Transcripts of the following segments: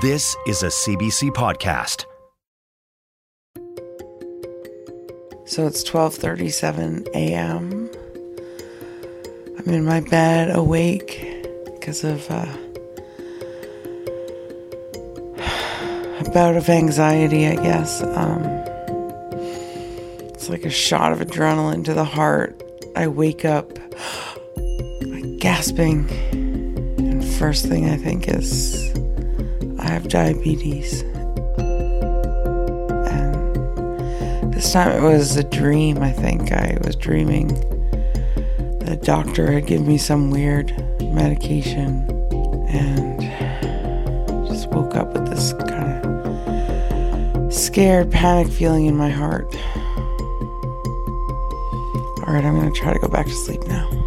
This is a CBC podcast. So it's 12:37 a.m. I'm in my bed awake because of uh, a bout of anxiety, I guess. Um, it's like a shot of adrenaline to the heart. I wake up gasping, and first thing I think is I have diabetes. And this time it was a dream, I think. I was dreaming the doctor had given me some weird medication and just woke up with this kind of scared, panic feeling in my heart. All right, I'm going to try to go back to sleep now.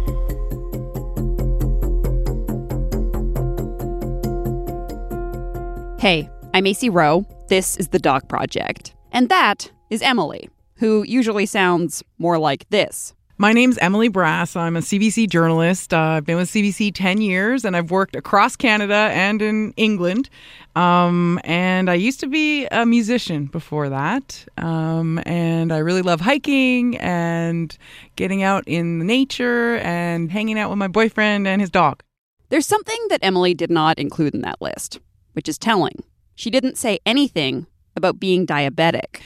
Hey, I'm Acey Rowe. This is The Doc Project. And that is Emily, who usually sounds more like this. My name's Emily Brass. I'm a CBC journalist. Uh, I've been with CBC 10 years and I've worked across Canada and in England. Um, and I used to be a musician before that. Um, and I really love hiking and getting out in nature and hanging out with my boyfriend and his dog. There's something that Emily did not include in that list, which is telling. She didn't say anything about being diabetic.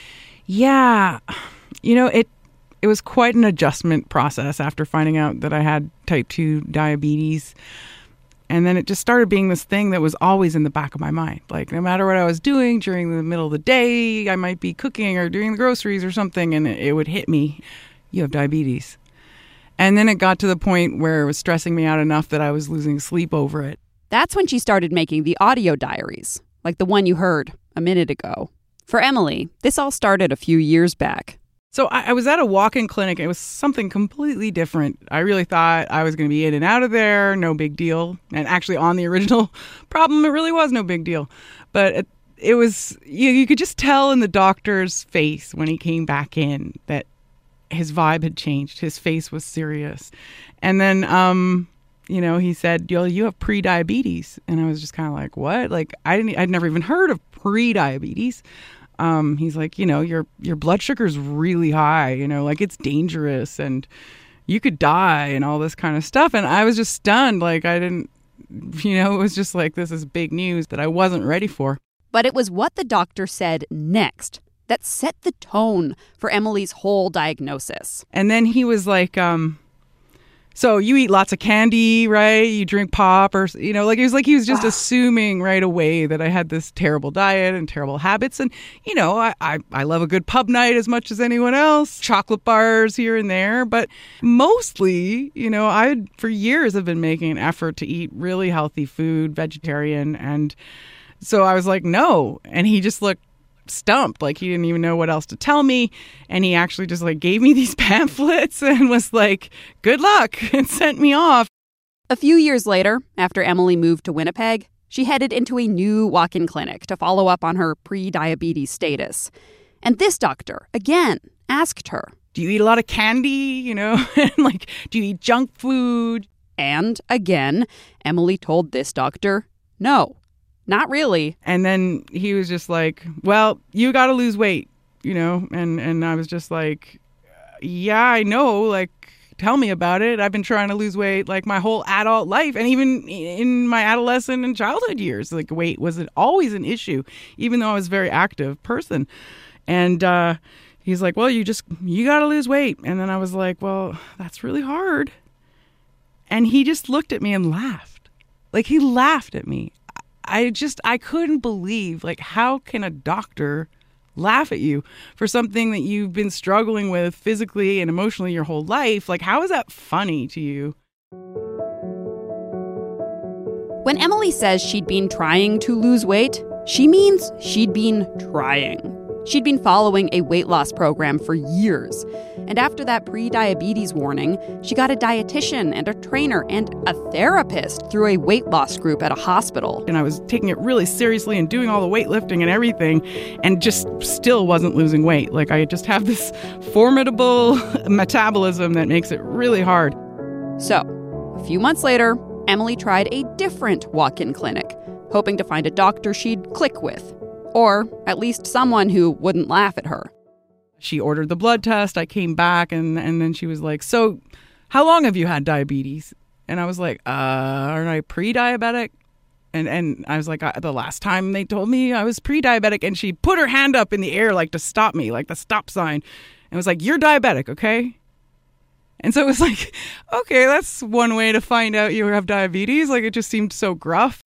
Yeah. You know, it it was quite an adjustment process after finding out that I had type 2 diabetes. And then it just started being this thing that was always in the back of my mind. Like, no matter what I was doing during the middle of the day, I might be cooking or doing the groceries or something, and it would hit me you have diabetes. And then it got to the point where it was stressing me out enough that I was losing sleep over it. That's when she started making the audio diaries, like the one you heard a minute ago. For Emily, this all started a few years back. So I, was at a walk-in clinic. It was something completely different. I really thought I was going to be in and out of there, no big deal. And actually, on the original problem, it really was no big deal. But it, it was you, you could just tell in the doctor's face when he came back in that his vibe had changed. His face was serious. And then, um, you know, he said, "Yo, you have pre-diabetes," and I was just kind of like, "What?" Like I didn't, I'd never even heard of pre-diabetes. Um, he's like, you know, your your blood sugar's really high. You know, like it's dangerous and you could die and all this kind of stuff. And I was just stunned. Like I didn't, you know, it was just like this is big news that I wasn't ready for. But it was what the doctor said next that set the tone for Emily's whole diagnosis. And then he was like, um, so you eat lots of candy, right? You drink pop or you know, like it was like he was just ah. assuming right away that I had this terrible diet and terrible habits. And, you know, I, I, I love a good pub night as much as anyone else, chocolate bars here and there. But mostly, you know, I for years have been making an effort to eat really healthy food, vegetarian, and so I was like, no. And he just looked stumped. Like he didn't even know what else to tell me. And he actually just like gave me these pamphlets and was like good luck and sent me off. A few years later, after Emily moved to Winnipeg, she headed into a new walk in clinic to follow up on her pre diabetes status. And this doctor, again, asked her, do you eat a lot of candy you know and like do you eat junk food? And again, Emily told this doctor, no, not really. and then he was just like well you got to lose weight you know? And and i was just like yeah i know. Like tell me about it. I've been trying to lose weight like my whole adult life and even in my adolescent and childhood years. Like weight was always an issue even though i was a very active person. And uh he's like well you just you got to lose weight. And then i was like well that's really hard. And he just looked at me and laughed. Like he laughed at me i just i couldn't believe like how can a doctor laugh at you for something that you've been struggling with physically and emotionally your whole life like how is that funny to you When Emily says she'd been trying to lose weight, she means she'd been trying. She'd been following a weight loss program for years. And after that pre diabetes warning, she got a dietitian and a trainer and a therapist through a weight loss group at a hospital. And I was taking it really seriously and doing all the weightlifting and everything, and just still wasn't losing weight. Like I just have this formidable metabolism that makes it really hard. So, a few months later, Emily tried a different walk in clinic, hoping to find a doctor she'd click with, or at least someone who wouldn't laugh at her. She ordered the blood test. I came back, and, and then she was like, So, how long have you had diabetes? And I was like, uh, Aren't I pre diabetic? And, and I was like, uh, The last time they told me I was pre diabetic, and she put her hand up in the air, like to stop me, like the stop sign, and was like, You're diabetic, okay? And so it was like, okay, that's one way to find out you have diabetes. Like it just seemed so gruff.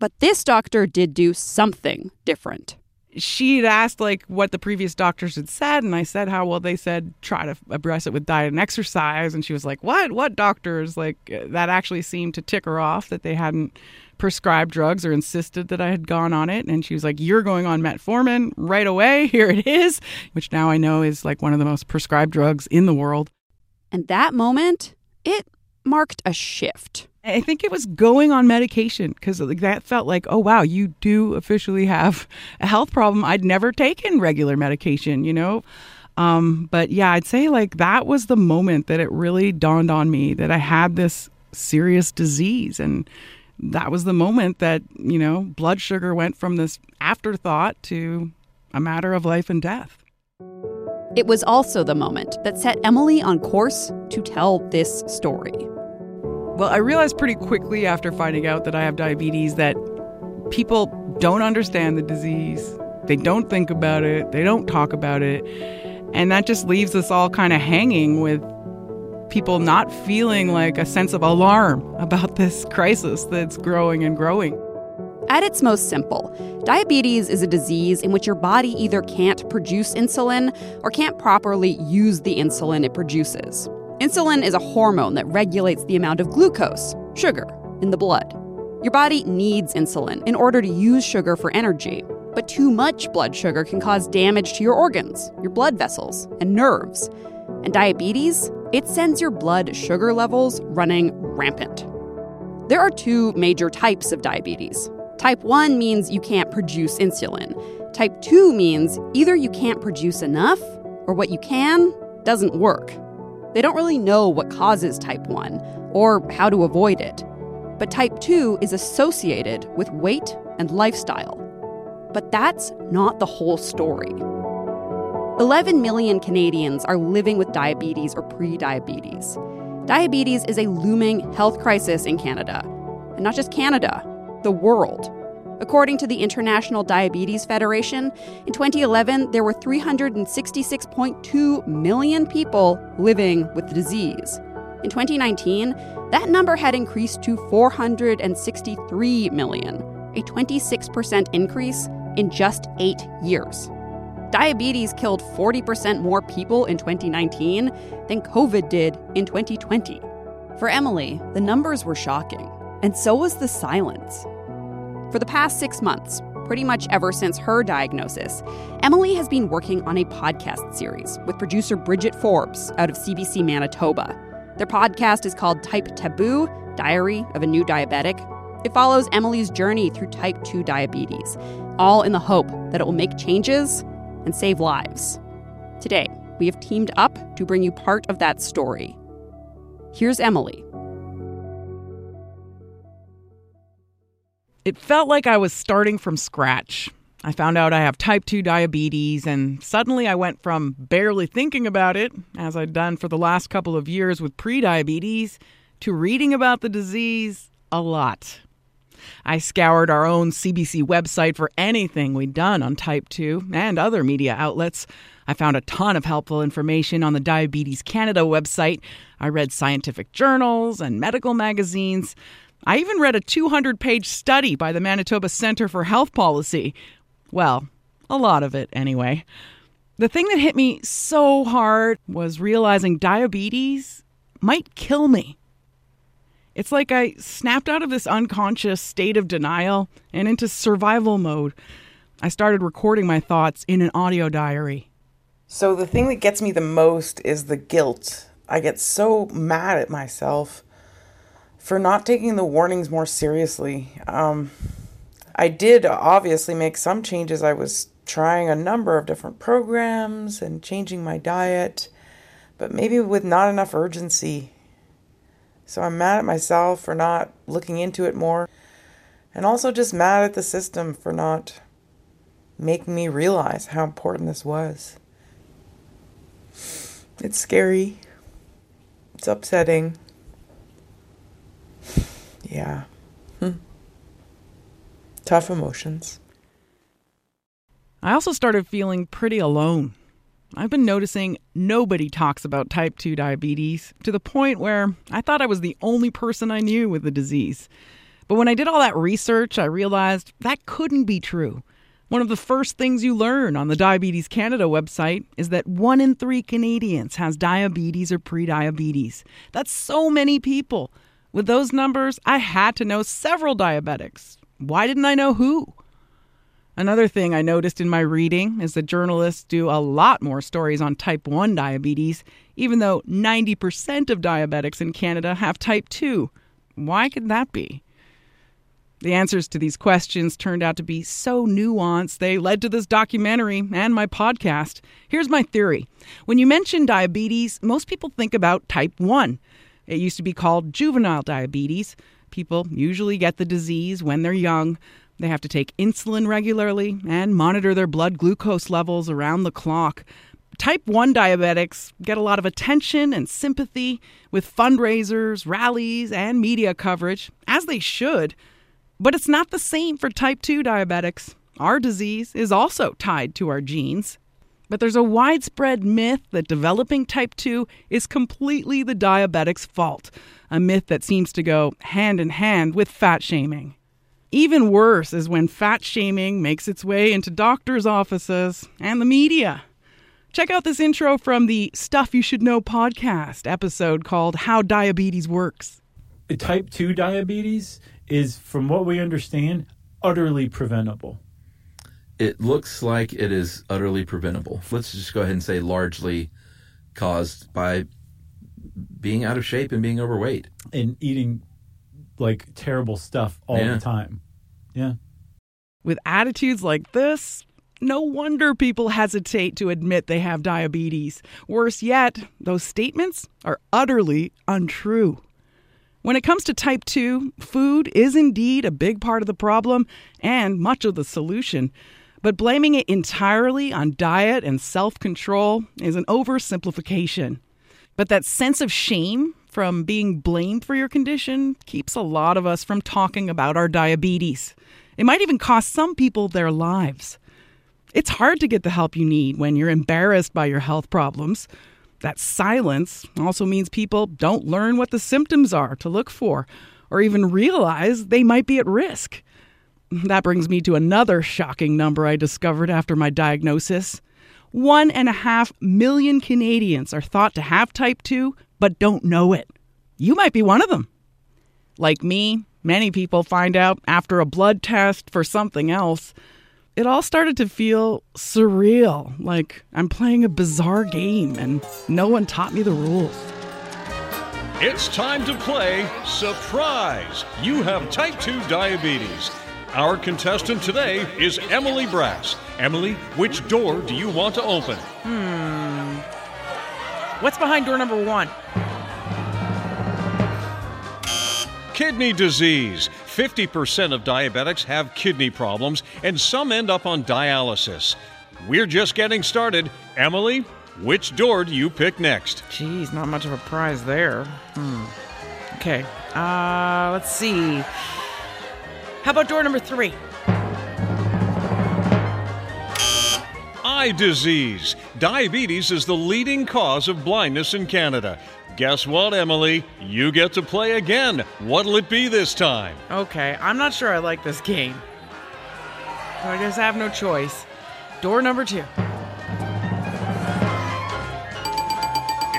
But this doctor did do something different. She'd asked like what the previous doctors had said, and I said how well they said try to address it with diet and exercise, and she was like, "What? What doctors?" Like uh, that actually seemed to tick her off that they hadn't prescribed drugs or insisted that I had gone on it, and she was like, "You're going on metformin right away. Here it is," which now I know is like one of the most prescribed drugs in the world. And that moment, it marked a shift. I think it was going on medication because that felt like, oh wow, you do officially have a health problem. I'd never taken regular medication, you know. Um, but yeah, I'd say like that was the moment that it really dawned on me that I had this serious disease, and that was the moment that you know blood sugar went from this afterthought to a matter of life and death. It was also the moment that set Emily on course to tell this story. Well, I realized pretty quickly after finding out that I have diabetes that people don't understand the disease. They don't think about it, they don't talk about it. And that just leaves us all kind of hanging with people not feeling like a sense of alarm about this crisis that's growing and growing. At its most simple, diabetes is a disease in which your body either can't produce insulin or can't properly use the insulin it produces. Insulin is a hormone that regulates the amount of glucose, sugar, in the blood. Your body needs insulin in order to use sugar for energy, but too much blood sugar can cause damage to your organs, your blood vessels, and nerves. And diabetes, it sends your blood sugar levels running rampant. There are two major types of diabetes Type 1 means you can't produce insulin. Type 2 means either you can't produce enough or what you can doesn't work. They don't really know what causes type 1 or how to avoid it. But type 2 is associated with weight and lifestyle. But that's not the whole story. 11 million Canadians are living with diabetes or prediabetes. Diabetes is a looming health crisis in Canada. And not just Canada, the world. According to the International Diabetes Federation, in 2011, there were 366.2 million people living with the disease. In 2019, that number had increased to 463 million, a 26% increase in just eight years. Diabetes killed 40% more people in 2019 than COVID did in 2020. For Emily, the numbers were shocking, and so was the silence. For the past six months, pretty much ever since her diagnosis, Emily has been working on a podcast series with producer Bridget Forbes out of CBC Manitoba. Their podcast is called Type Taboo Diary of a New Diabetic. It follows Emily's journey through type 2 diabetes, all in the hope that it will make changes and save lives. Today, we have teamed up to bring you part of that story. Here's Emily It felt like I was starting from scratch. I found out I have type 2 diabetes, and suddenly I went from barely thinking about it, as I'd done for the last couple of years with prediabetes, to reading about the disease a lot. I scoured our own CBC website for anything we'd done on type 2 and other media outlets. I found a ton of helpful information on the Diabetes Canada website. I read scientific journals and medical magazines. I even read a 200 page study by the Manitoba Centre for Health Policy. Well, a lot of it anyway. The thing that hit me so hard was realizing diabetes might kill me. It's like I snapped out of this unconscious state of denial and into survival mode. I started recording my thoughts in an audio diary. So, the thing that gets me the most is the guilt. I get so mad at myself for not taking the warnings more seriously. Um, I did obviously make some changes. I was trying a number of different programs and changing my diet, but maybe with not enough urgency. So I'm mad at myself for not looking into it more, and also just mad at the system for not making me realize how important this was. It's scary. It's upsetting. Yeah. Hmm. Tough emotions. I also started feeling pretty alone. I've been noticing nobody talks about type 2 diabetes to the point where I thought I was the only person I knew with the disease. But when I did all that research, I realized that couldn't be true. One of the first things you learn on the Diabetes Canada website is that one in three Canadians has diabetes or prediabetes. That's so many people. With those numbers, I had to know several diabetics. Why didn't I know who? Another thing I noticed in my reading is that journalists do a lot more stories on type 1 diabetes, even though 90% of diabetics in Canada have type 2. Why could that be? The answers to these questions turned out to be so nuanced, they led to this documentary and my podcast. Here's my theory when you mention diabetes, most people think about type 1. It used to be called juvenile diabetes. People usually get the disease when they're young. They have to take insulin regularly and monitor their blood glucose levels around the clock. Type 1 diabetics get a lot of attention and sympathy with fundraisers, rallies, and media coverage, as they should. But it's not the same for type 2 diabetics. Our disease is also tied to our genes. But there's a widespread myth that developing type 2 is completely the diabetic's fault, a myth that seems to go hand in hand with fat shaming. Even worse is when fat shaming makes its way into doctors' offices and the media. Check out this intro from the Stuff You Should Know podcast episode called How Diabetes Works. Type 2 diabetes is, from what we understand, utterly preventable. It looks like it is utterly preventable. Let's just go ahead and say largely caused by being out of shape and being overweight. And eating like terrible stuff all Yeah. the time. Yeah. With attitudes like this, no wonder people hesitate to admit they have diabetes. Worse yet, those statements are utterly untrue. When it comes to type 2, food is indeed a big part of the problem and much of the solution. But blaming it entirely on diet and self control is an oversimplification. But that sense of shame from being blamed for your condition keeps a lot of us from talking about our diabetes. It might even cost some people their lives. It's hard to get the help you need when you're embarrassed by your health problems. That silence also means people don't learn what the symptoms are to look for or even realize they might be at risk. That brings me to another shocking number I discovered after my diagnosis. One and a half million Canadians are thought to have type 2 but don't know it. You might be one of them. Like me, many people find out after a blood test for something else. It all started to feel surreal, like I'm playing a bizarre game and no one taught me the rules. It's time to play Surprise! You have type 2 diabetes. Our contestant today is Emily Brass. Emily, which door do you want to open? Hmm. What's behind door number one? Kidney disease. 50% of diabetics have kidney problems, and some end up on dialysis. We're just getting started. Emily, which door do you pick next? Geez, not much of a prize there. Hmm. Okay. Uh, let's see. How about door number three? Eye disease. Diabetes is the leading cause of blindness in Canada. Guess what, Emily? You get to play again. What'll it be this time? Okay, I'm not sure I like this game. So I guess I have no choice. Door number two.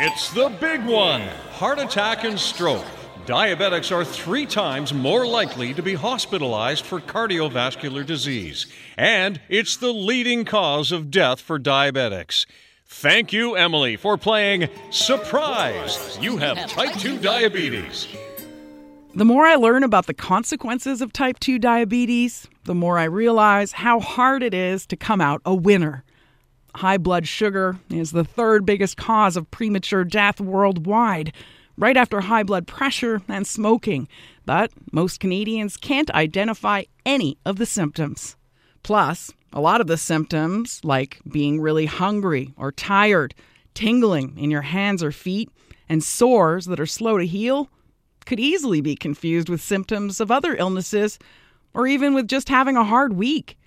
It's the big one heart attack and stroke. Diabetics are three times more likely to be hospitalized for cardiovascular disease, and it's the leading cause of death for diabetics. Thank you, Emily, for playing Surprise! You have type 2 diabetes. The more I learn about the consequences of type 2 diabetes, the more I realize how hard it is to come out a winner. High blood sugar is the third biggest cause of premature death worldwide, right after high blood pressure and smoking. But most Canadians can't identify any of the symptoms. Plus, a lot of the symptoms, like being really hungry or tired, tingling in your hands or feet, and sores that are slow to heal, could easily be confused with symptoms of other illnesses or even with just having a hard week.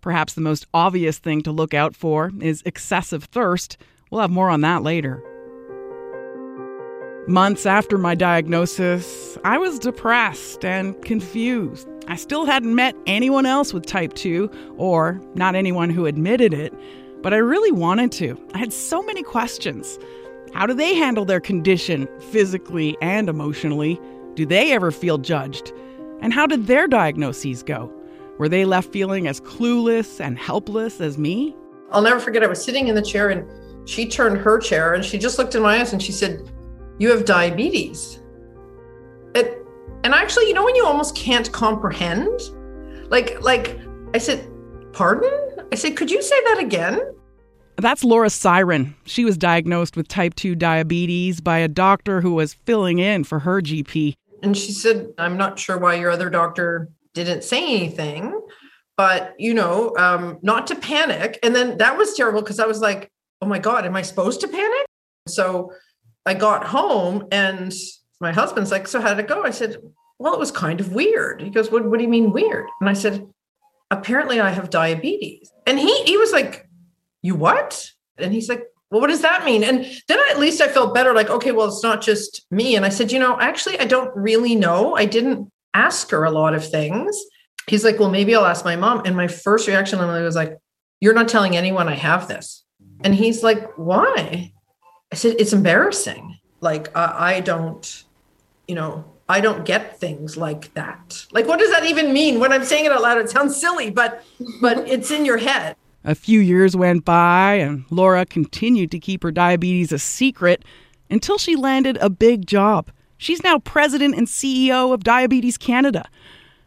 Perhaps the most obvious thing to look out for is excessive thirst. We'll have more on that later. Months after my diagnosis, I was depressed and confused. I still hadn't met anyone else with type 2, or not anyone who admitted it, but I really wanted to. I had so many questions. How do they handle their condition, physically and emotionally? Do they ever feel judged? And how did their diagnoses go? Were they left feeling as clueless and helpless as me? I'll never forget, I was sitting in the chair and she turned her chair and she just looked in my eyes and she said, You have diabetes. It, and actually, you know, when you almost can't comprehend? Like, like I said, Pardon? I said, Could you say that again? That's Laura Syron. She was diagnosed with type 2 diabetes by a doctor who was filling in for her GP. And she said, I'm not sure why your other doctor didn't say anything, but you know, um, not to panic. And then that was terrible because I was like, oh my God, am I supposed to panic? So I got home and my husband's like, so how did it go? I said, well, it was kind of weird. He goes, what, what do you mean weird? And I said, apparently I have diabetes. And he he was like, you what? And he's like, well, what does that mean? And then at least I felt better, like, okay, well, it's not just me. And I said, you know, actually, I don't really know. I didn't ask her a lot of things. He's like, well, maybe I'll ask my mom. And my first reaction was like, you're not telling anyone I have this. And he's like, why? I said, it's embarrassing. Like, I, I don't, you know, I don't get things like that. Like, what does that even mean? When I'm saying it out loud, it sounds silly, but but it's in your head. A few years went by, and Laura continued to keep her diabetes a secret until she landed a big job. She's now president and CEO of Diabetes Canada.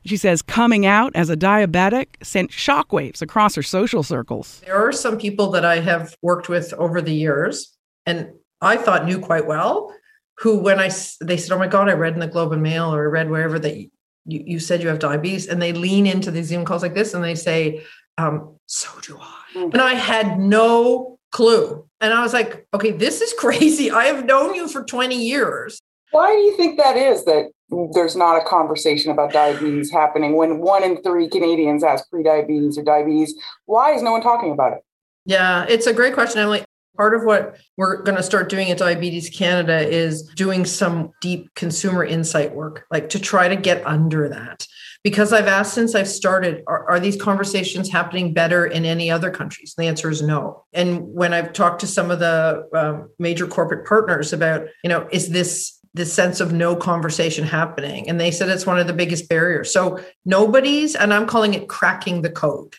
She says coming out as a diabetic sent shockwaves across her social circles. There are some people that I have worked with over the years, and I thought knew quite well, who when I they said, "Oh my God, I read in the Globe and Mail or I read wherever that you, you said you have diabetes," and they lean into the Zoom calls like this and they say, um, "So do I," Mm. and I had no clue, and I was like, "Okay, this is crazy. I have known you for twenty years." Why do you think that is that there's not a conversation about diabetes happening when one in three Canadians has prediabetes or diabetes? Why is no one talking about it? Yeah, it's a great question, Emily. Part of what we're going to start doing at Diabetes Canada is doing some deep consumer insight work, like to try to get under that. Because I've asked since I've started, are, are these conversations happening better in any other countries? The answer is no. And when I've talked to some of the um, major corporate partners about, you know, is this this sense of no conversation happening? And they said it's one of the biggest barriers. So nobody's, and I'm calling it cracking the code.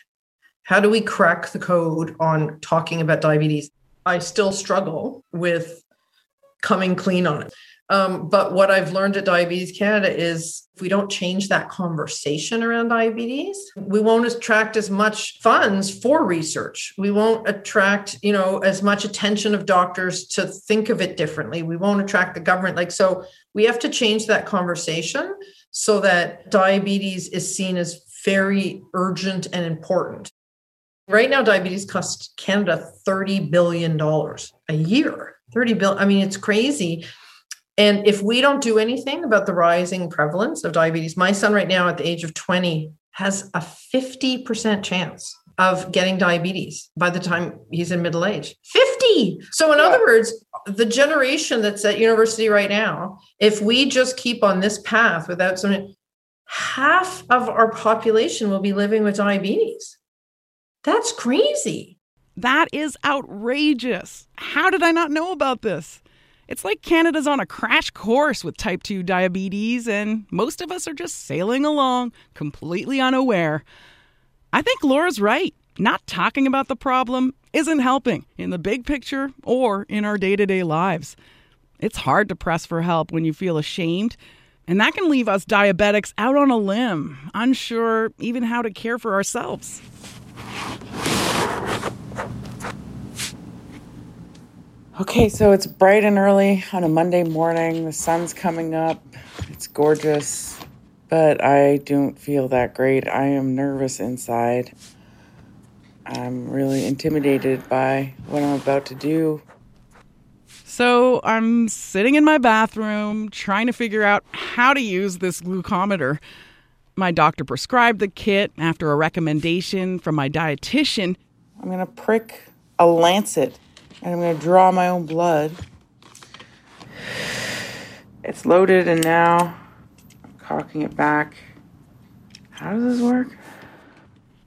How do we crack the code on talking about diabetes? I still struggle with coming clean on it. Um, but what I've learned at Diabetes Canada is if we don't change that conversation around diabetes, we won't attract as much funds for research. We won't attract, you know, as much attention of doctors to think of it differently. We won't attract the government. Like, so we have to change that conversation so that diabetes is seen as very urgent and important. Right now, diabetes costs Canada $30 billion a year. 30 billion. I mean, it's crazy. And if we don't do anything about the rising prevalence of diabetes, my son right now at the age of 20 has a 50% chance of getting diabetes by the time he's in middle age. 50. So in yeah. other words, the generation that's at university right now, if we just keep on this path without some half of our population will be living with diabetes. That's crazy. That is outrageous. How did I not know about this? It's like Canada's on a crash course with type 2 diabetes, and most of us are just sailing along, completely unaware. I think Laura's right. Not talking about the problem isn't helping in the big picture or in our day to day lives. It's hard to press for help when you feel ashamed, and that can leave us diabetics out on a limb, unsure even how to care for ourselves. Okay, so it's bright and early on a Monday morning. The sun's coming up. It's gorgeous, but I don't feel that great. I am nervous inside. I'm really intimidated by what I'm about to do. So I'm sitting in my bathroom trying to figure out how to use this glucometer. My doctor prescribed the kit after a recommendation from my dietitian. I'm going to prick a lancet and I'm going to draw my own blood. It's loaded and now I'm cocking it back. How does this work?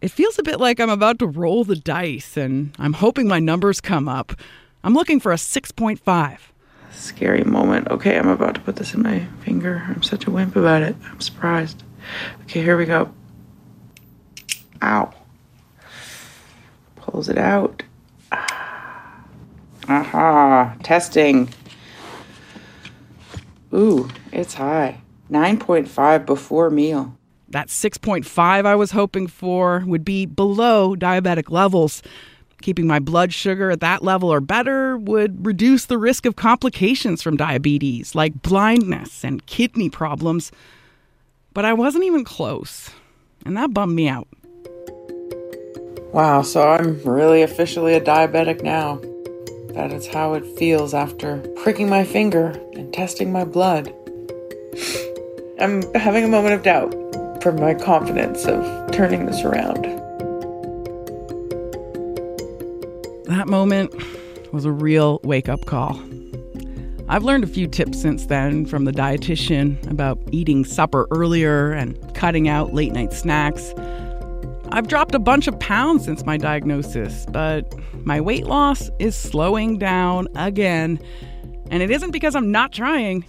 It feels a bit like I'm about to roll the dice and I'm hoping my numbers come up. I'm looking for a 6.5. Scary moment. Okay, I'm about to put this in my finger. I'm such a wimp about it. I'm surprised. Okay, here we go. Ow. Pulls it out. Ah. Aha, testing. Ooh, it's high. 9.5 before meal. That 6.5 I was hoping for would be below diabetic levels. Keeping my blood sugar at that level or better would reduce the risk of complications from diabetes, like blindness and kidney problems. But I wasn't even close, and that bummed me out. Wow, so I'm really officially a diabetic now. That is how it feels after pricking my finger and testing my blood. I'm having a moment of doubt for my confidence of turning this around. That moment was a real wake up call. I've learned a few tips since then from the dietitian about eating supper earlier and cutting out late night snacks. I've dropped a bunch of pounds since my diagnosis, but my weight loss is slowing down again. And it isn't because I'm not trying.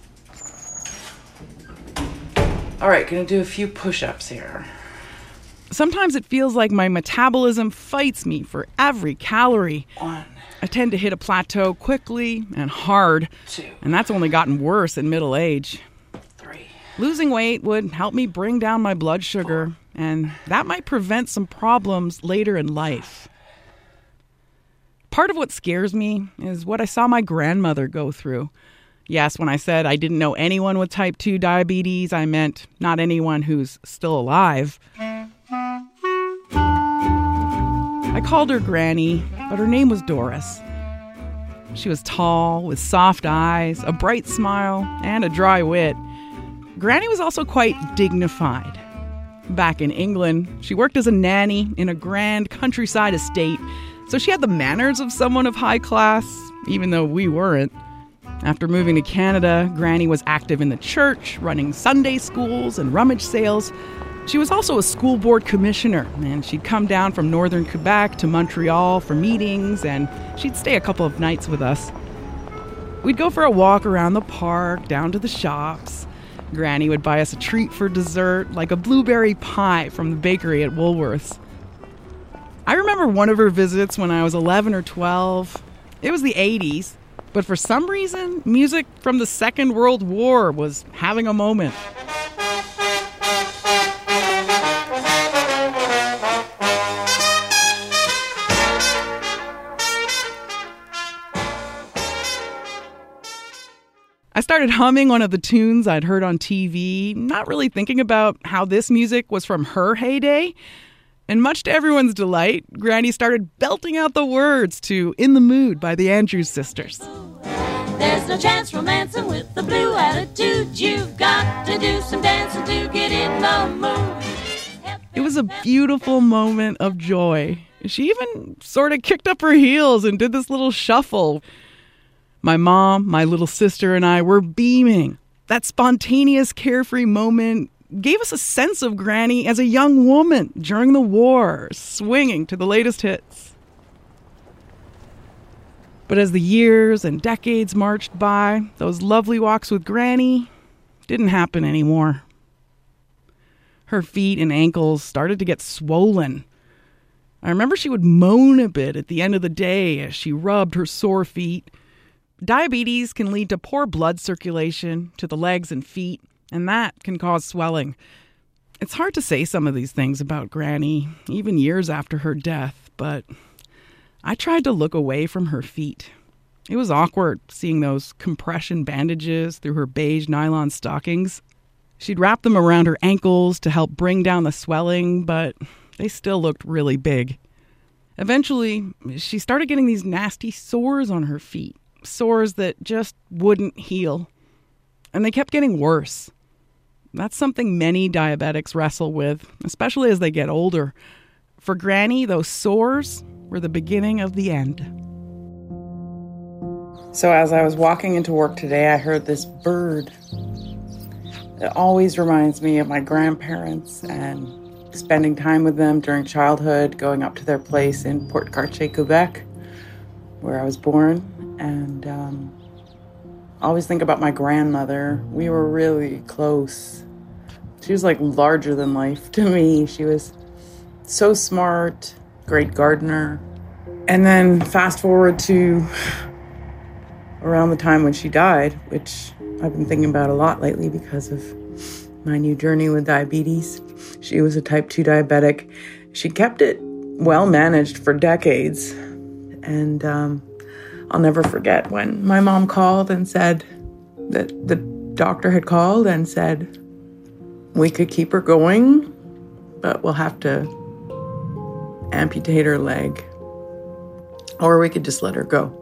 All right, gonna do a few push ups here. Sometimes it feels like my metabolism fights me for every calorie. One. I tend to hit a plateau quickly and hard, Two. and that's only gotten worse in middle age. Three. Losing weight would help me bring down my blood sugar, and that might prevent some problems later in life. Part of what scares me is what I saw my grandmother go through. Yes, when I said I didn't know anyone with type 2 diabetes, I meant not anyone who's still alive. I called her Granny, but her name was Doris. She was tall, with soft eyes, a bright smile, and a dry wit. Granny was also quite dignified. Back in England, she worked as a nanny in a grand countryside estate, so she had the manners of someone of high class, even though we weren't. After moving to Canada, Granny was active in the church, running Sunday schools and rummage sales. She was also a school board commissioner, and she'd come down from northern Quebec to Montreal for meetings, and she'd stay a couple of nights with us. We'd go for a walk around the park, down to the shops. Granny would buy us a treat for dessert, like a blueberry pie from the bakery at Woolworths. I remember one of her visits when I was 11 or 12. It was the 80s, but for some reason, music from the Second World War was having a moment. I started humming one of the tunes I'd heard on TV, not really thinking about how this music was from her heyday. And much to everyone's delight, Granny started belting out the words to In the Mood by the Andrews Sisters. There's no chance romancing with the blue attitude. You've got to do some dancing to get in the mood. It was a beautiful moment of joy. She even sort of kicked up her heels and did this little shuffle. My mom, my little sister, and I were beaming. That spontaneous, carefree moment gave us a sense of Granny as a young woman during the war, swinging to the latest hits. But as the years and decades marched by, those lovely walks with Granny didn't happen anymore. Her feet and ankles started to get swollen. I remember she would moan a bit at the end of the day as she rubbed her sore feet. Diabetes can lead to poor blood circulation to the legs and feet, and that can cause swelling. It's hard to say some of these things about Granny, even years after her death, but I tried to look away from her feet. It was awkward seeing those compression bandages through her beige nylon stockings. She'd wrap them around her ankles to help bring down the swelling, but they still looked really big. Eventually, she started getting these nasty sores on her feet, sores that just wouldn't heal. And they kept getting worse. That's something many diabetics wrestle with, especially as they get older. For Granny, those sores were the beginning of the end. So, as I was walking into work today, I heard this bird. It always reminds me of my grandparents and spending time with them during childhood, going up to their place in Port Cartier, Quebec, where I was born. And um, I always think about my grandmother. We were really close. She was like larger than life to me. She was so smart, great gardener. And then fast forward to around the time when she died, which I've been thinking about a lot lately because of my new journey with diabetes. She was a type 2 diabetic. She kept it well managed for decades. And um, I'll never forget when my mom called and said that the doctor had called and said, we could keep her going, but we'll have to amputate her leg. Or we could just let her go.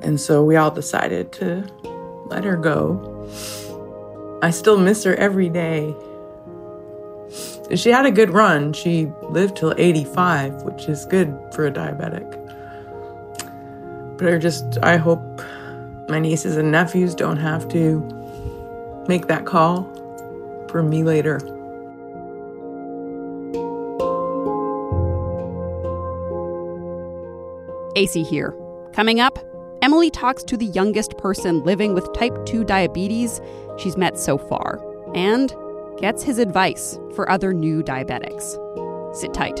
And so we all decided to let her go. I still miss her every day. She had a good run. She lived till 85, which is good for a diabetic. I just, I hope my nieces and nephews don't have to make that call for me later. Acey here. Coming up, Emily talks to the youngest person living with type 2 diabetes she's met so far and gets his advice for other new diabetics. Sit tight.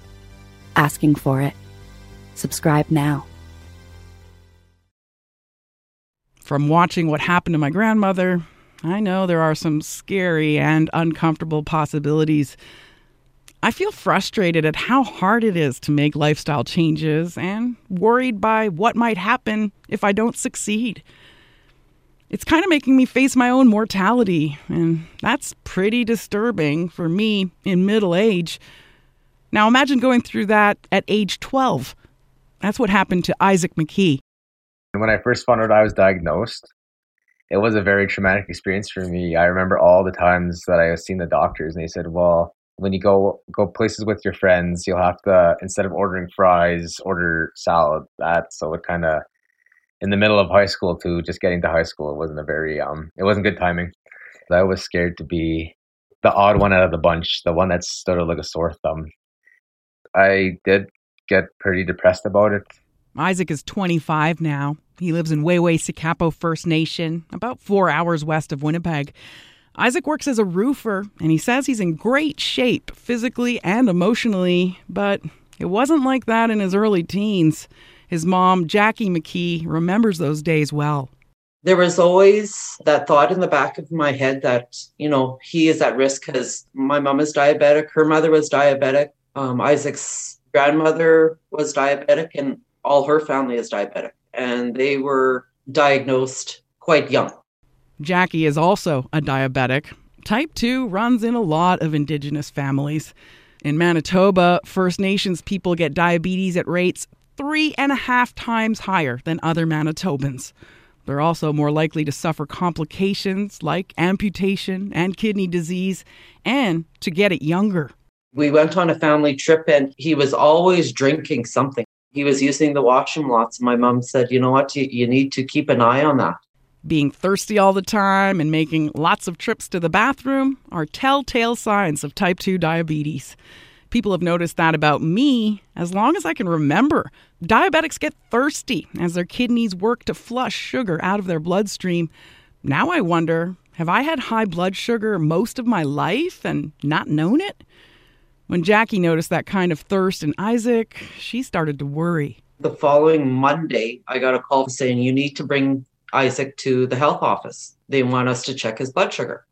Asking for It. Subscribe now. From watching what happened to my grandmother, I know there are some scary and uncomfortable possibilities. I feel frustrated at how hard it is to make lifestyle changes and worried by what might happen if I don't succeed. It's kind of making me face my own mortality, and that's pretty disturbing for me in middle age. Now imagine going through that at age 12. That's what happened to Isaac McKee. When I first found out I was diagnosed, it was a very traumatic experience for me. I remember all the times that I seeing the doctors and they said, well, when you go go places with your friends, you'll have to instead of ordering fries, order salad. That so it kind of in the middle of high school too, just getting to high school, it wasn't a very um, it wasn't good timing. I was scared to be the odd one out of the bunch, the one that stood out like a sore thumb. I did get pretty depressed about it. Isaac is 25 now. He lives in Waywayseecappo First Nation, about four hours west of Winnipeg. Isaac works as a roofer, and he says he's in great shape physically and emotionally, but it wasn't like that in his early teens. His mom, Jackie McKee, remembers those days well. There was always that thought in the back of my head that, you know, he is at risk because my mom is diabetic, her mother was diabetic, um, Isaac's grandmother was diabetic, and all her family is diabetic. And they were diagnosed quite young. Jackie is also a diabetic. Type 2 runs in a lot of Indigenous families. In Manitoba, First Nations people get diabetes at rates three and a half times higher than other Manitobans. They're also more likely to suffer complications like amputation and kidney disease, and to get it younger. We went on a family trip and he was always drinking something. He was using the washroom lots. My mom said, you know what, you, you need to keep an eye on that. Being thirsty all the time and making lots of trips to the bathroom are telltale signs of type 2 diabetes. People have noticed that about me as long as I can remember. Diabetics get thirsty as their kidneys work to flush sugar out of their bloodstream. Now I wonder have I had high blood sugar most of my life and not known it? When Jackie noticed that kind of thirst in Isaac, she started to worry. The following Monday, I got a call saying, You need to bring Isaac to the health office. They want us to check his blood sugar.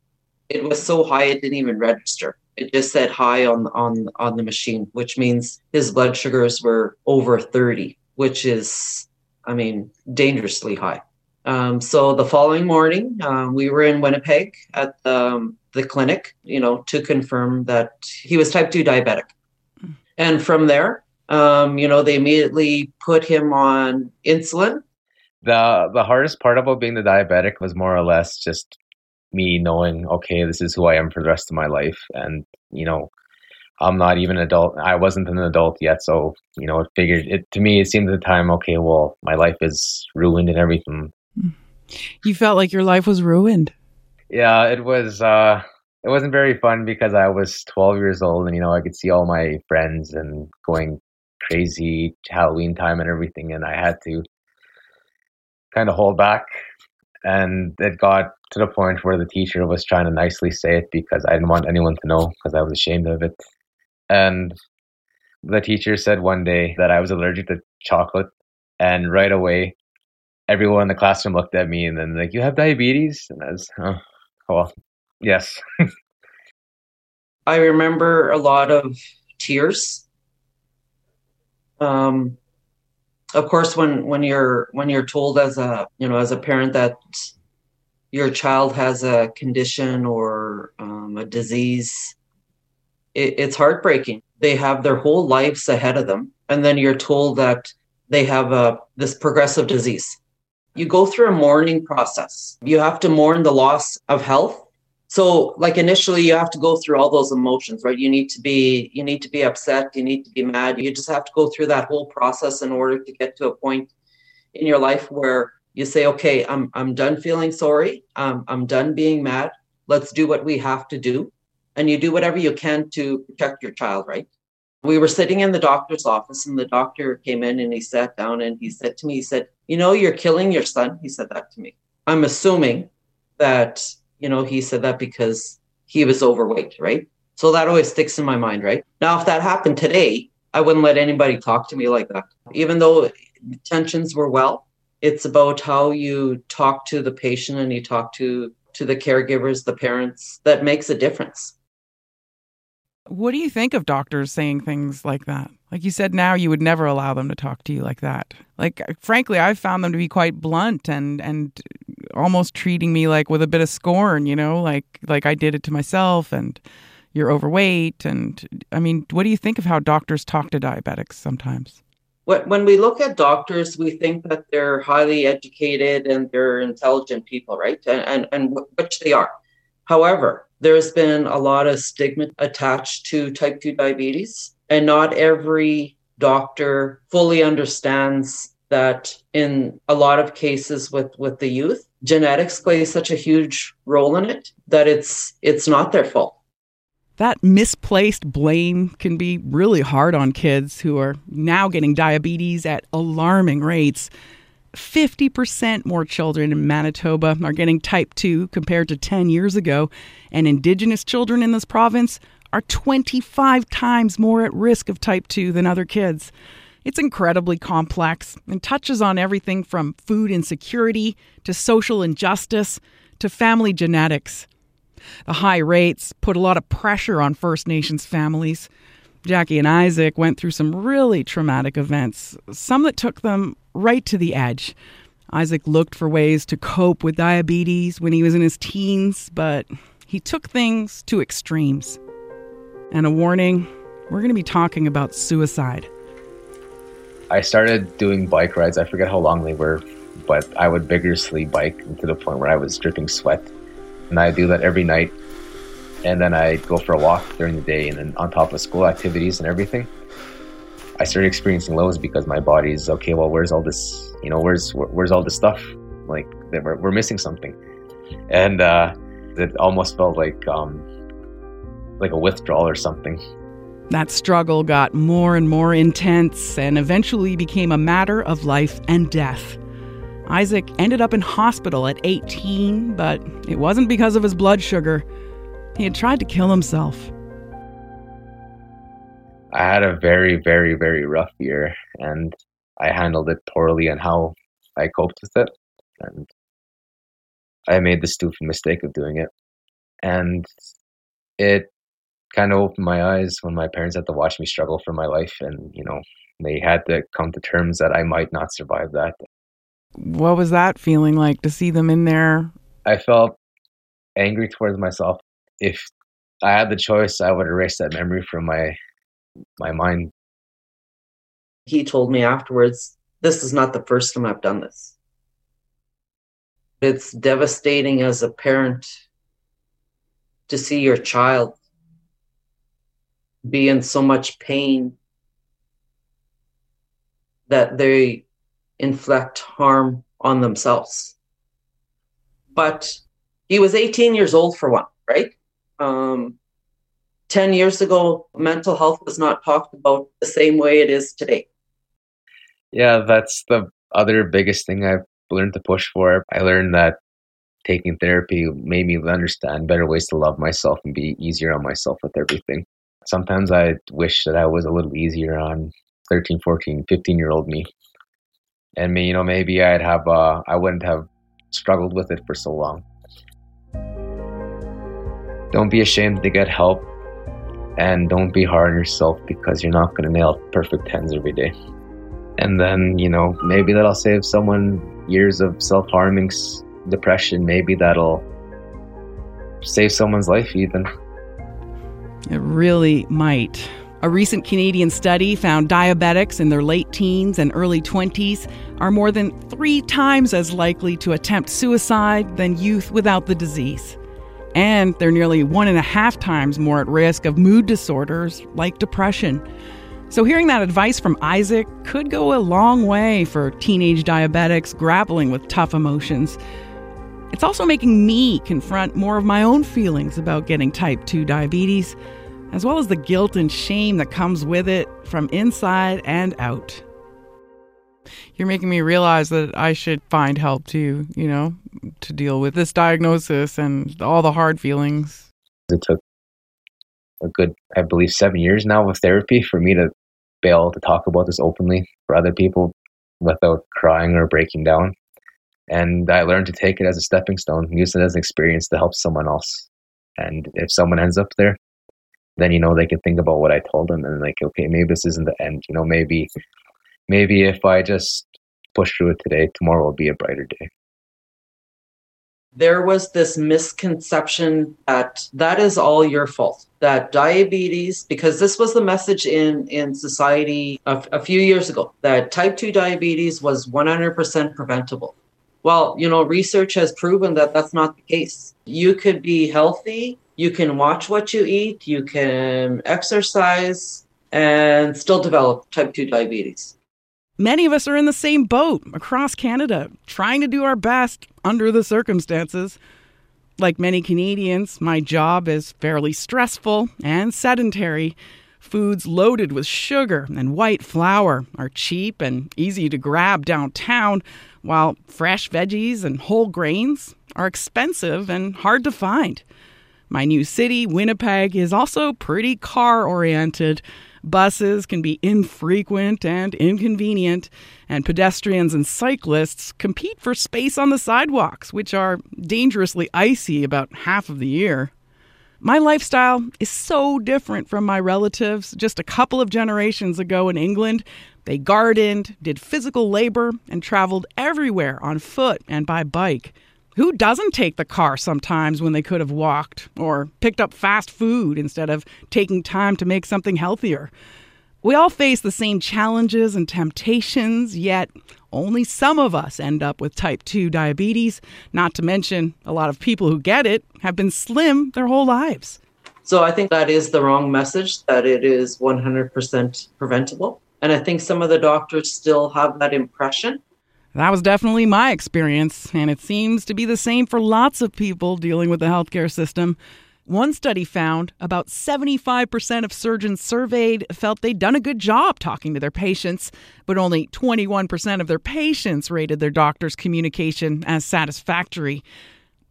It was so high, it didn't even register. It just said high on, on, on the machine, which means his blood sugars were over 30, which is, I mean, dangerously high. Um, so the following morning, um, we were in Winnipeg at the, um, the clinic, you know, to confirm that he was type 2 diabetic. And from there, um, you know, they immediately put him on insulin. The the hardest part about being the diabetic was more or less just me knowing, okay, this is who I am for the rest of my life, and you know, I'm not even an adult. I wasn't an adult yet, so you know, it figured it to me. It seemed at the time, okay, well, my life is ruined and everything. You felt like your life was ruined. Yeah, it was. uh It wasn't very fun because I was 12 years old, and you know, I could see all my friends and going crazy Halloween time and everything, and I had to kind of hold back. And it got to the point where the teacher was trying to nicely say it because I didn't want anyone to know because I was ashamed of it. And the teacher said one day that I was allergic to chocolate, and right away, everyone in the classroom looked at me and then like, "You have diabetes?" And I was, oh, yes. I remember a lot of tears. Um, of course, when when you're when you're told as a you know as a parent that your child has a condition or um, a disease, it, it's heartbreaking. They have their whole lives ahead of them, and then you're told that they have a this progressive disease. You go through a mourning process. You have to mourn the loss of health. So like initially you have to go through all those emotions right? You need to be you need to be upset. You need to be mad. You just have to go through that whole process in order to get to a point in your life where you say okay i'm i'm done feeling sorry. Um, i'm done being mad. Let's do what we have to do. And you do whatever you can to protect your child right we were sitting in the doctor's office and the doctor came in and he sat down and he said to me he said you know you're killing your son he said that to me i'm assuming that you know, he said that because he was overweight, right? So that always sticks in my mind, right? Now, if that happened today, I wouldn't let anybody talk to me like that. Even though tensions were well, it's about how you talk to the patient and you talk to to the caregivers, the parents that makes a difference. What do you think of doctors saying things like that? Like you said, now you would never allow them to talk to you like that. Like, uh, frankly, I've found them to be quite blunt and and almost treating me like with a bit of scorn. You know, like like I did it to myself, and you're overweight. And I mean, what do you think of how doctors talk to diabetics sometimes? When we look at doctors, we think that they're highly educated and they're intelligent people, right? And and, and which they are. However, there's been a lot of stigma attached to type 2 diabetes and not every doctor fully understands that in a lot of cases with with the youth genetics plays such a huge role in it that it's it's not their fault. That misplaced blame can be really hard on kids who are now getting diabetes at alarming rates 50% more children in Manitoba are getting type 2 compared to 10 years ago, and Indigenous children in this province are 25 times more at risk of type 2 than other kids. It's incredibly complex and touches on everything from food insecurity to social injustice to family genetics. The high rates put a lot of pressure on First Nations families. Jackie and Isaac went through some really traumatic events, some that took them right to the edge. Isaac looked for ways to cope with diabetes when he was in his teens, but he took things to extremes. And a warning we're going to be talking about suicide. I started doing bike rides. I forget how long they were, but I would vigorously bike to the point where I was dripping sweat. And I do that every night. And then I go for a walk during the day. And then on top of school activities and everything, I started experiencing lows because my body's okay. Well, where's all this? You know, where's where's all this stuff? Like we're we're missing something, and uh, it almost felt like um, like a withdrawal or something. That struggle got more and more intense and eventually became a matter of life and death. Isaac ended up in hospital at 18, but it wasn't because of his blood sugar. He had tried to kill himself. I had a very, very, very rough year, and I handled it poorly and how I coped with it. And I made the stupid mistake of doing it. And it kind of opened my eyes when my parents had to watch me struggle for my life. And, you know, they had to come to terms that I might not survive that. What was that feeling like to see them in there? I felt angry towards myself. If I had the choice, I would erase that memory from my my mind. He told me afterwards, this is not the first time I've done this. It's devastating as a parent to see your child be in so much pain that they inflict harm on themselves. But he was 18 years old for one, right? Um, 10 years ago, mental health was not talked about the same way it is today. Yeah, that's the other biggest thing I've learned to push for. I learned that taking therapy made me understand better ways to love myself and be easier on myself with everything. Sometimes I wish that I was a little easier on 13, 14, 15 year old me. And me, you know, maybe I'd have, uh, I wouldn't have struggled with it for so long. Don't be ashamed to get help and don't be hard on yourself because you're not going to nail perfect tens every day. And then, you know, maybe that'll save someone years of self harming, depression. Maybe that'll save someone's life, even. It really might. A recent Canadian study found diabetics in their late teens and early 20s are more than three times as likely to attempt suicide than youth without the disease. And they're nearly one and a half times more at risk of mood disorders like depression. So, hearing that advice from Isaac could go a long way for teenage diabetics grappling with tough emotions. It's also making me confront more of my own feelings about getting type 2 diabetes, as well as the guilt and shame that comes with it from inside and out. You're making me realize that I should find help too, you know, to deal with this diagnosis and all the hard feelings. It took a good, I believe, seven years now of therapy for me to be able to talk about this openly for other people without crying or breaking down. And I learned to take it as a stepping stone, use it as an experience to help someone else. And if someone ends up there, then you know they can think about what I told them and like, okay, maybe this isn't the end. You know, maybe maybe if I just push through it today, tomorrow will be a brighter day. There was this misconception that that is all your fault. That diabetes, because this was the message in in society a, a few years ago, that type two diabetes was 100% preventable. Well, you know, research has proven that that's not the case. You could be healthy, you can watch what you eat, you can exercise, and still develop type 2 diabetes. Many of us are in the same boat across Canada, trying to do our best under the circumstances. Like many Canadians, my job is fairly stressful and sedentary. Foods loaded with sugar and white flour are cheap and easy to grab downtown, while fresh veggies and whole grains are expensive and hard to find. My new city, Winnipeg, is also pretty car oriented. Buses can be infrequent and inconvenient, and pedestrians and cyclists compete for space on the sidewalks, which are dangerously icy about half of the year. My lifestyle is so different from my relatives just a couple of generations ago in England. They gardened, did physical labor, and traveled everywhere on foot and by bike. Who doesn't take the car sometimes when they could have walked or picked up fast food instead of taking time to make something healthier? We all face the same challenges and temptations, yet only some of us end up with type 2 diabetes. Not to mention, a lot of people who get it have been slim their whole lives. So I think that is the wrong message that it is 100% preventable. And I think some of the doctors still have that impression. That was definitely my experience, and it seems to be the same for lots of people dealing with the healthcare system. One study found about 75% of surgeons surveyed felt they'd done a good job talking to their patients, but only 21% of their patients rated their doctor's communication as satisfactory.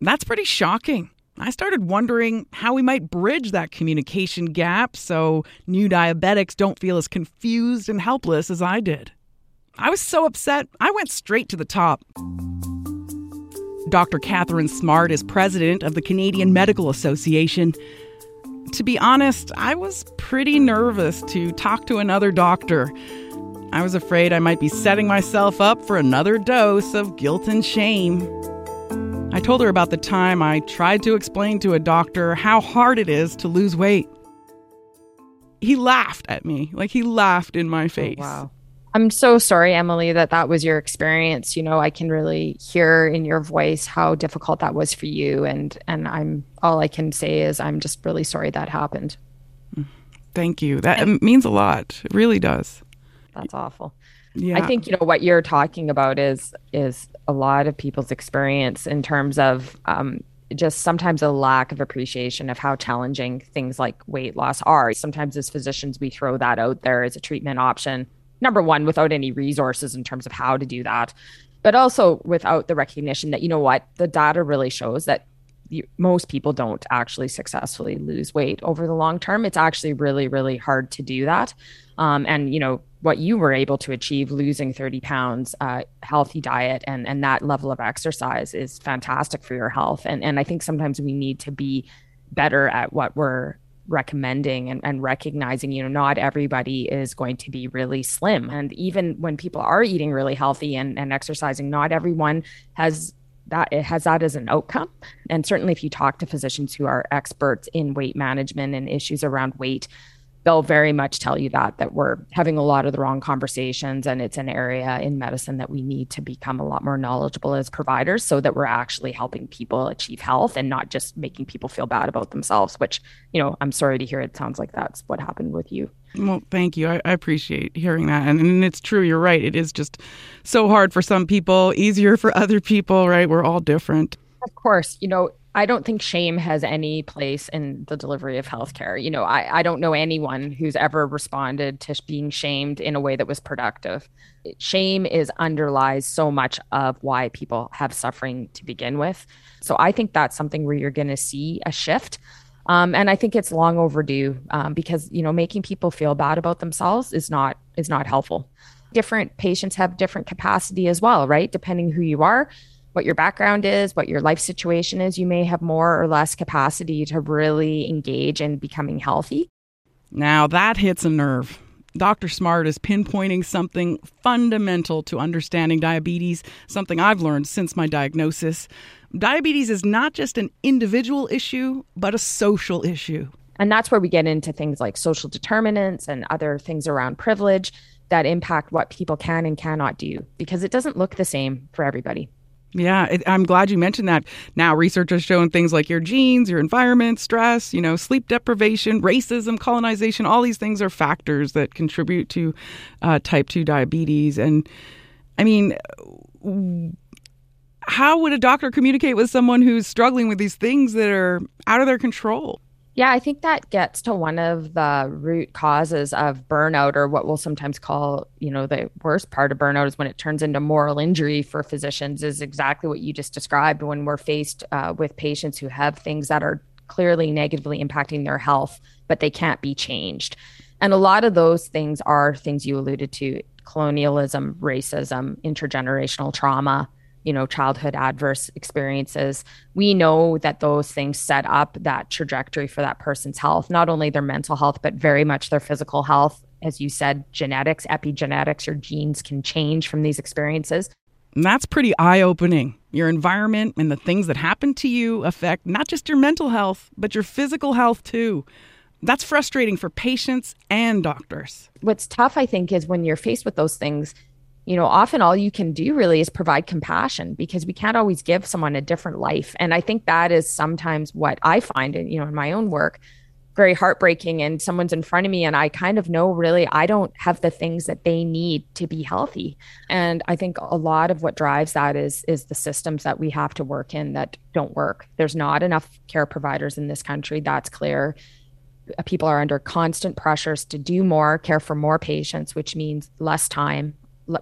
That's pretty shocking. I started wondering how we might bridge that communication gap so new diabetics don't feel as confused and helpless as I did. I was so upset, I went straight to the top. Dr. Katharine Smart is president of the Canadian Medical Association. To be honest, I was pretty nervous to talk to another doctor. I was afraid I might be setting myself up for another dose of guilt and shame. I told her about the time I tried to explain to a doctor how hard it is to lose weight. He laughed at me, like he laughed in my oh, face. Oh, wow. I'm so sorry, Emily, that that was your experience. You know, I can really hear in your voice how difficult that was for you, and and I'm all I can say is I'm just really sorry that happened. Thank you. That and, means a lot. It really does. That's awful. Yeah. I think you know what you're talking about is is a lot of people's experience in terms of um, just sometimes a lack of appreciation of how challenging things like weight loss are. Sometimes as physicians, we throw that out there as a treatment option number one, without any resources in terms of how to do that, but also without the recognition that, you know what, the data really shows that you, most people don't actually successfully lose weight over the long term. It's actually really, really hard to do that. Um, and, you know, what you were able to achieve losing 30 pounds uh, healthy diet and and that level of exercise is fantastic for your health and and i think sometimes we need to be better at what we're recommending and, and recognizing you know not everybody is going to be really slim. And even when people are eating really healthy and, and exercising not everyone has that it has that as an outcome. And certainly if you talk to physicians who are experts in weight management and issues around weight they'll very much tell you that that we're having a lot of the wrong conversations and it's an area in medicine that we need to become a lot more knowledgeable as providers so that we're actually helping people achieve health and not just making people feel bad about themselves which you know i'm sorry to hear. It sounds like that's what happened with you. Well thank you. I, I appreciate hearing that. And, and it's true. You're right. It is just so hard for some people easier for other people right? We're all different. Of course. You know I don't think shame has any place in the delivery of healthcare. You know, I, I don't know anyone who's ever responded to being shamed in a way that was productive. Shame is underlies so much of why people have suffering to begin with. So I think that's something where you're going to see a shift. Um, and I think it's long overdue um, because you know making people feel bad about themselves is not is not helpful. Different patients have different capacity as well, right? Depending who you are what your background is, what your life situation is, you may have more or less capacity to really engage in becoming healthy. Now that hits a nerve. Dr. Smart is pinpointing something fundamental to understanding diabetes, something I've learned since my diagnosis. Diabetes is not just an individual issue, but a social issue. And that's where we get into things like social determinants and other things around privilege that impact what people can and cannot do because it doesn't look the same for everybody. Yeah, it, I'm glad you mentioned that. Now, research has shown things like your genes, your environment, stress, you know, sleep deprivation, racism, colonization, all these things are factors that contribute to uh, type 2 diabetes. And I mean, how would a doctor communicate with someone who's struggling with these things that are out of their control? Yeah, I think that gets to one of the root causes of burnout, or what we'll sometimes call, you know, the worst part of burnout is when it turns into moral injury for physicians, is exactly what you just described when we're faced uh, with patients who have things that are clearly negatively impacting their health, but they can't be changed. And a lot of those things are things you alluded to colonialism, racism, intergenerational trauma, you know childhood adverse experiences we know that those things set up that trajectory for that person's health not only their mental health but very much their physical health as you said genetics epigenetics your genes can change from these experiences and that's pretty eye-opening Your environment and the things that happen to you affect not just your mental health, but your physical health too. That's frustrating for patients and doctors. What's tough, I think, is when you're faced with those things, you know, often all you can do really is provide compassion because we can't always give someone a different life. And I think that is sometimes what I find, in, you know, in my own work, very heartbreaking. And someone's in front of me, and I kind of know really I don't have the things that they need to be healthy. And I think a lot of what drives that is is the systems that we have to work in that don't work. There's not enough care providers in this country. That's clear people are under constant pressures to do more, care for more patients, which means less time,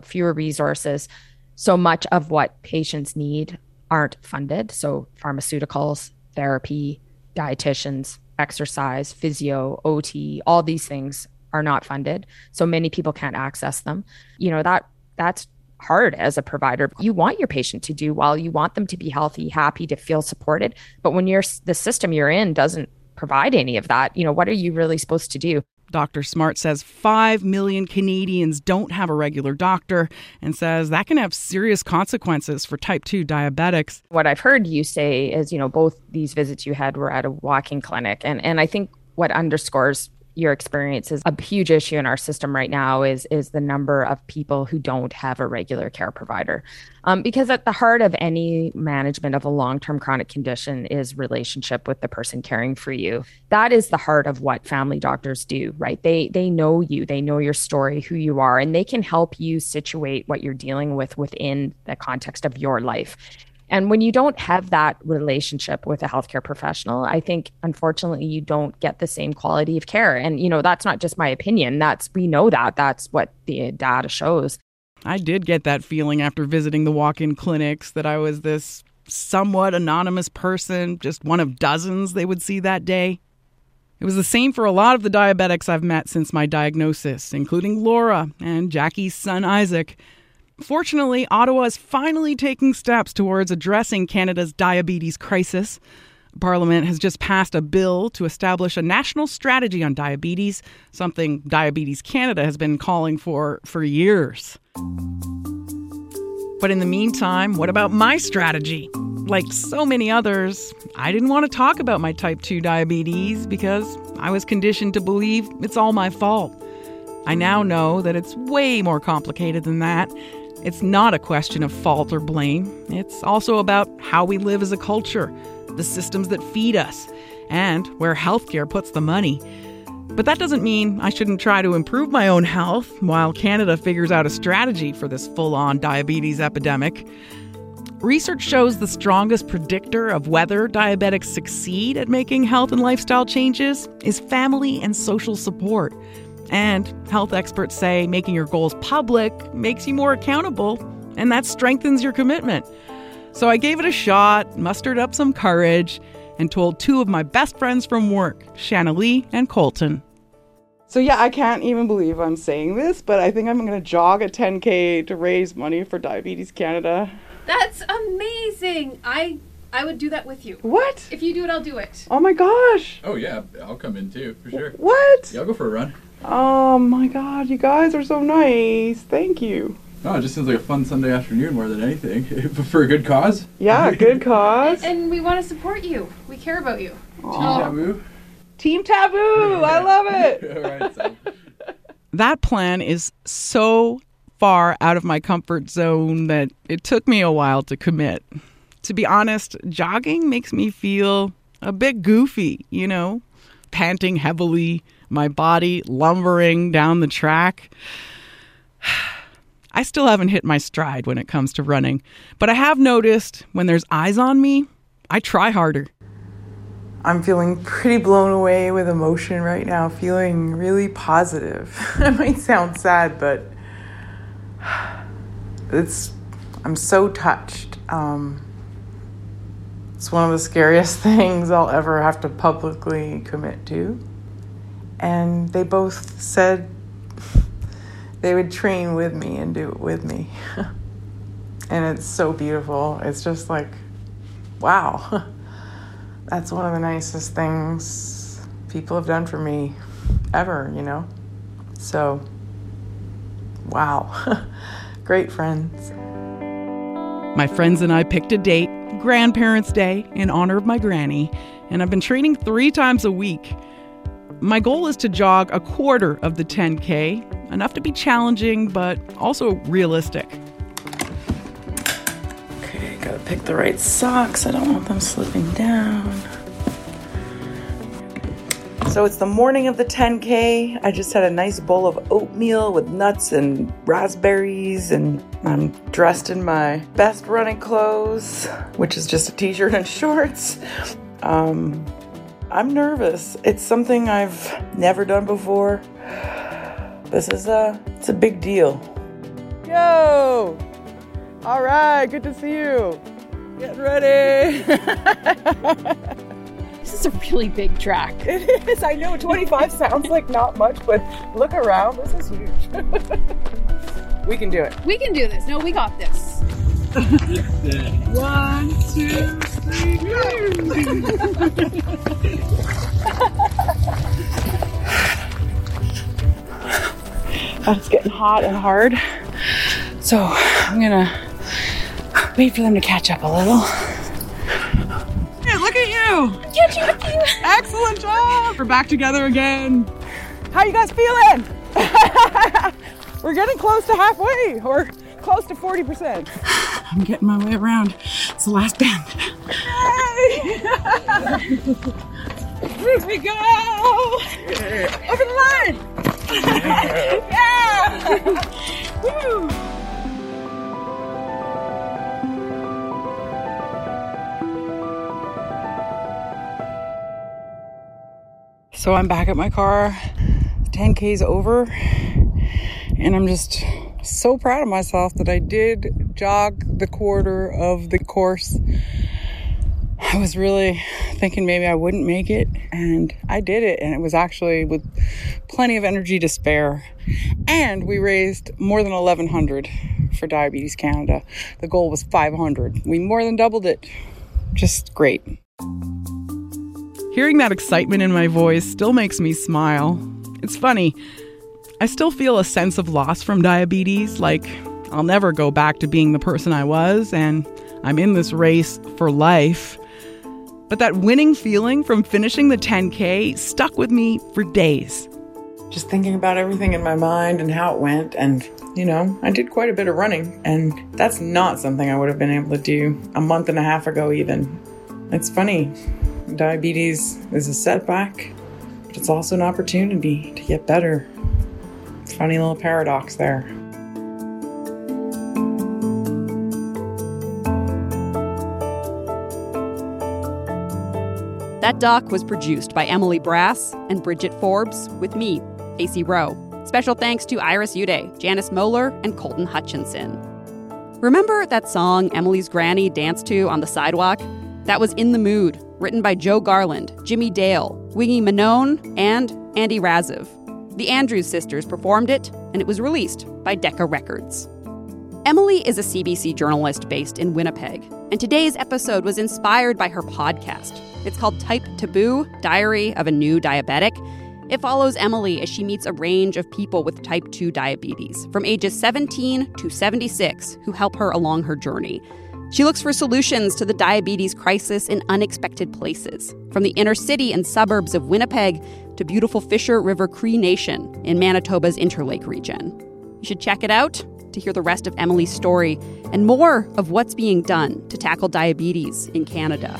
fewer resources. So much of what patients need aren't funded. So, pharmaceuticals, therapy, dietitians, exercise, physio, OT, all these things are not funded. So many people can't access them. You know, that that's hard as a provider. You want your patient to do well, you want them to be healthy, happy, to feel supported. But when you're the system you're in doesn't provide any of that, you know, what are you really supposed to do? Dr. Smart says 5 million Canadians don't have a regular doctor and says that can have serious consequences for type 2 diabetics. What I've heard you say is, you know, both these visits you had were at a walk-in clinic. And, and I think what underscores your experience is a huge issue in our system right now is is the number of people who don't have a regular care provider. Um, because at the heart of any management of a long-term chronic condition is relationship with the person caring for you. That is the heart of what family doctors do right? They they know you. They know your story who you are and they can help you situate what you're dealing with within the context of your life and when you don't have that relationship with a healthcare professional, I think unfortunately you don't get the same quality of care. And you know, that's not just my opinion. That's we know that. That's what the data shows. I did get that feeling after visiting the walk-in clinics that I was this somewhat anonymous person, just one of dozens they would see that day. It was the same for a lot of the diabetics I've met since my diagnosis, including Laura and Jackie's son Isaac. Fortunately, Ottawa is finally taking steps towards addressing Canada's diabetes crisis. Parliament has just passed a bill to establish a national strategy on diabetes, something Diabetes Canada has been calling for for years. But in the meantime, what about my strategy? Like so many others, I didn't want to talk about my type 2 diabetes because I was conditioned to believe it's all my fault. I now know that it's way more complicated than that, it's not a question of fault or blame. It's also about how we live as a culture, the systems that feed us, and where healthcare puts the money. But that doesn't mean I shouldn't try to improve my own health while Canada figures out a strategy for this full on diabetes epidemic. Research shows the strongest predictor of whether diabetics succeed at making health and lifestyle changes is family and social support. And health experts say making your goals public makes you more accountable, and that strengthens your commitment. So I gave it a shot, mustered up some courage, and told two of my best friends from work, Shanna Lee and Colton. So yeah, I can't even believe I'm saying this, but I think I'm going to jog a 10k to raise money for Diabetes Canada. That's amazing. I I would do that with you. What? If you do it, I'll do it. Oh my gosh. Oh yeah, I'll come in too for sure. What? Yeah, I'll go for a run. Oh my god, you guys are so nice. Thank you. Oh, it just seems like a fun Sunday afternoon more than anything. for a good cause? Yeah, good cause. And, and we want to support you. We care about you. Team Taboo? Team Taboo! I love it! All right, so. That plan is so far out of my comfort zone that it took me a while to commit. To be honest, jogging makes me feel a bit goofy, you know, panting heavily my body lumbering down the track. I still haven't hit my stride when it comes to running, but I have noticed when there's eyes on me, I try harder. I'm feeling pretty blown away with emotion right now, feeling really positive. it might sound sad, but it's I'm so touched. Um, it's one of the scariest things I'll ever have to publicly commit to and they both said they would train with me and do it with me. and it's so beautiful. It's just like, wow. That's one of the nicest things people have done for me ever, you know? So, wow. Great friends. My friends and I picked a date, Grandparents' Day, in honor of my granny, and I've been training three times a week. My goal is to jog a quarter of the 10K, enough to be challenging, but also realistic. Okay, gotta pick the right socks. I don't want them slipping down. So it's the morning of the 10K. I just had a nice bowl of oatmeal with nuts and raspberries, and I'm dressed in my best running clothes, which is just a t shirt and shorts. Um, I'm nervous. It's something I've never done before. This is a it's a big deal. Yo! All right, good to see you. Get ready. This is a really big track. It is. I know 25 sounds like not much, but look around. This is huge. we can do it. We can do this. No, we got this. One, two, three, It's getting hot and hard. So I'm gonna wait for them to catch up a little. Yeah, look at you! Get you, look at you! Excellent job! We're back together again. How you guys feeling? We're getting close to halfway, or close to 40%. I'm getting my way around. It's the last bend. Here we go! Over the line! yeah! Woo! So I'm back at my car. 10K's over. And I'm just so proud of myself that I did jog the quarter of the course. I was really thinking maybe I wouldn't make it, and I did it, and it was actually with plenty of energy to spare. And we raised more than 1100 for Diabetes Canada. The goal was 500. We more than doubled it. Just great. Hearing that excitement in my voice still makes me smile. It's funny. I still feel a sense of loss from diabetes, like I'll never go back to being the person I was, and I'm in this race for life. But that winning feeling from finishing the 10K stuck with me for days. Just thinking about everything in my mind and how it went, and you know, I did quite a bit of running, and that's not something I would have been able to do a month and a half ago, even. It's funny, diabetes is a setback, but it's also an opportunity to get better. Funny little paradox there. That doc was produced by Emily Brass and Bridget Forbes with me, Acey Rowe. Special thanks to Iris Uday, Janice Moeller, and Colton Hutchinson. Remember that song Emily's granny danced to on the sidewalk? That was In the Mood, written by Joe Garland, Jimmy Dale, Wingy Manone, and Andy Razaf. The Andrews sisters performed it, and it was released by Decca Records. Emily is a CBC journalist based in Winnipeg, and today's episode was inspired by her podcast. It's called Type Taboo Diary of a New Diabetic. It follows Emily as she meets a range of people with type 2 diabetes, from ages 17 to 76, who help her along her journey. She looks for solutions to the diabetes crisis in unexpected places, from the inner city and suburbs of Winnipeg to beautiful Fisher River Cree Nation in Manitoba's Interlake region. You should check it out to hear the rest of Emily's story and more of what's being done to tackle diabetes in Canada.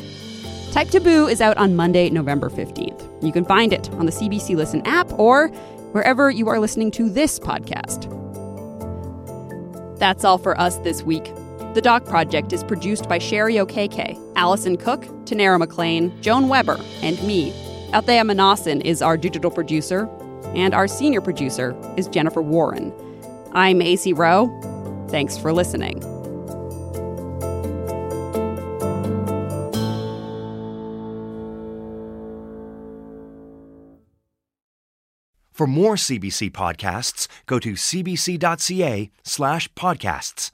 Type Taboo is out on Monday, November 15th. You can find it on the CBC Listen app or wherever you are listening to this podcast. That's all for us this week. The Doc Project is produced by Sherry Okeke, Allison Cook, Tanera McLean, Joan Weber, and me. Althea Manasan is our digital producer, and our senior producer is Jennifer Warren. I'm Acey Rowe. Thanks for listening. For more CBC podcasts, go to cbc.ca slash podcasts.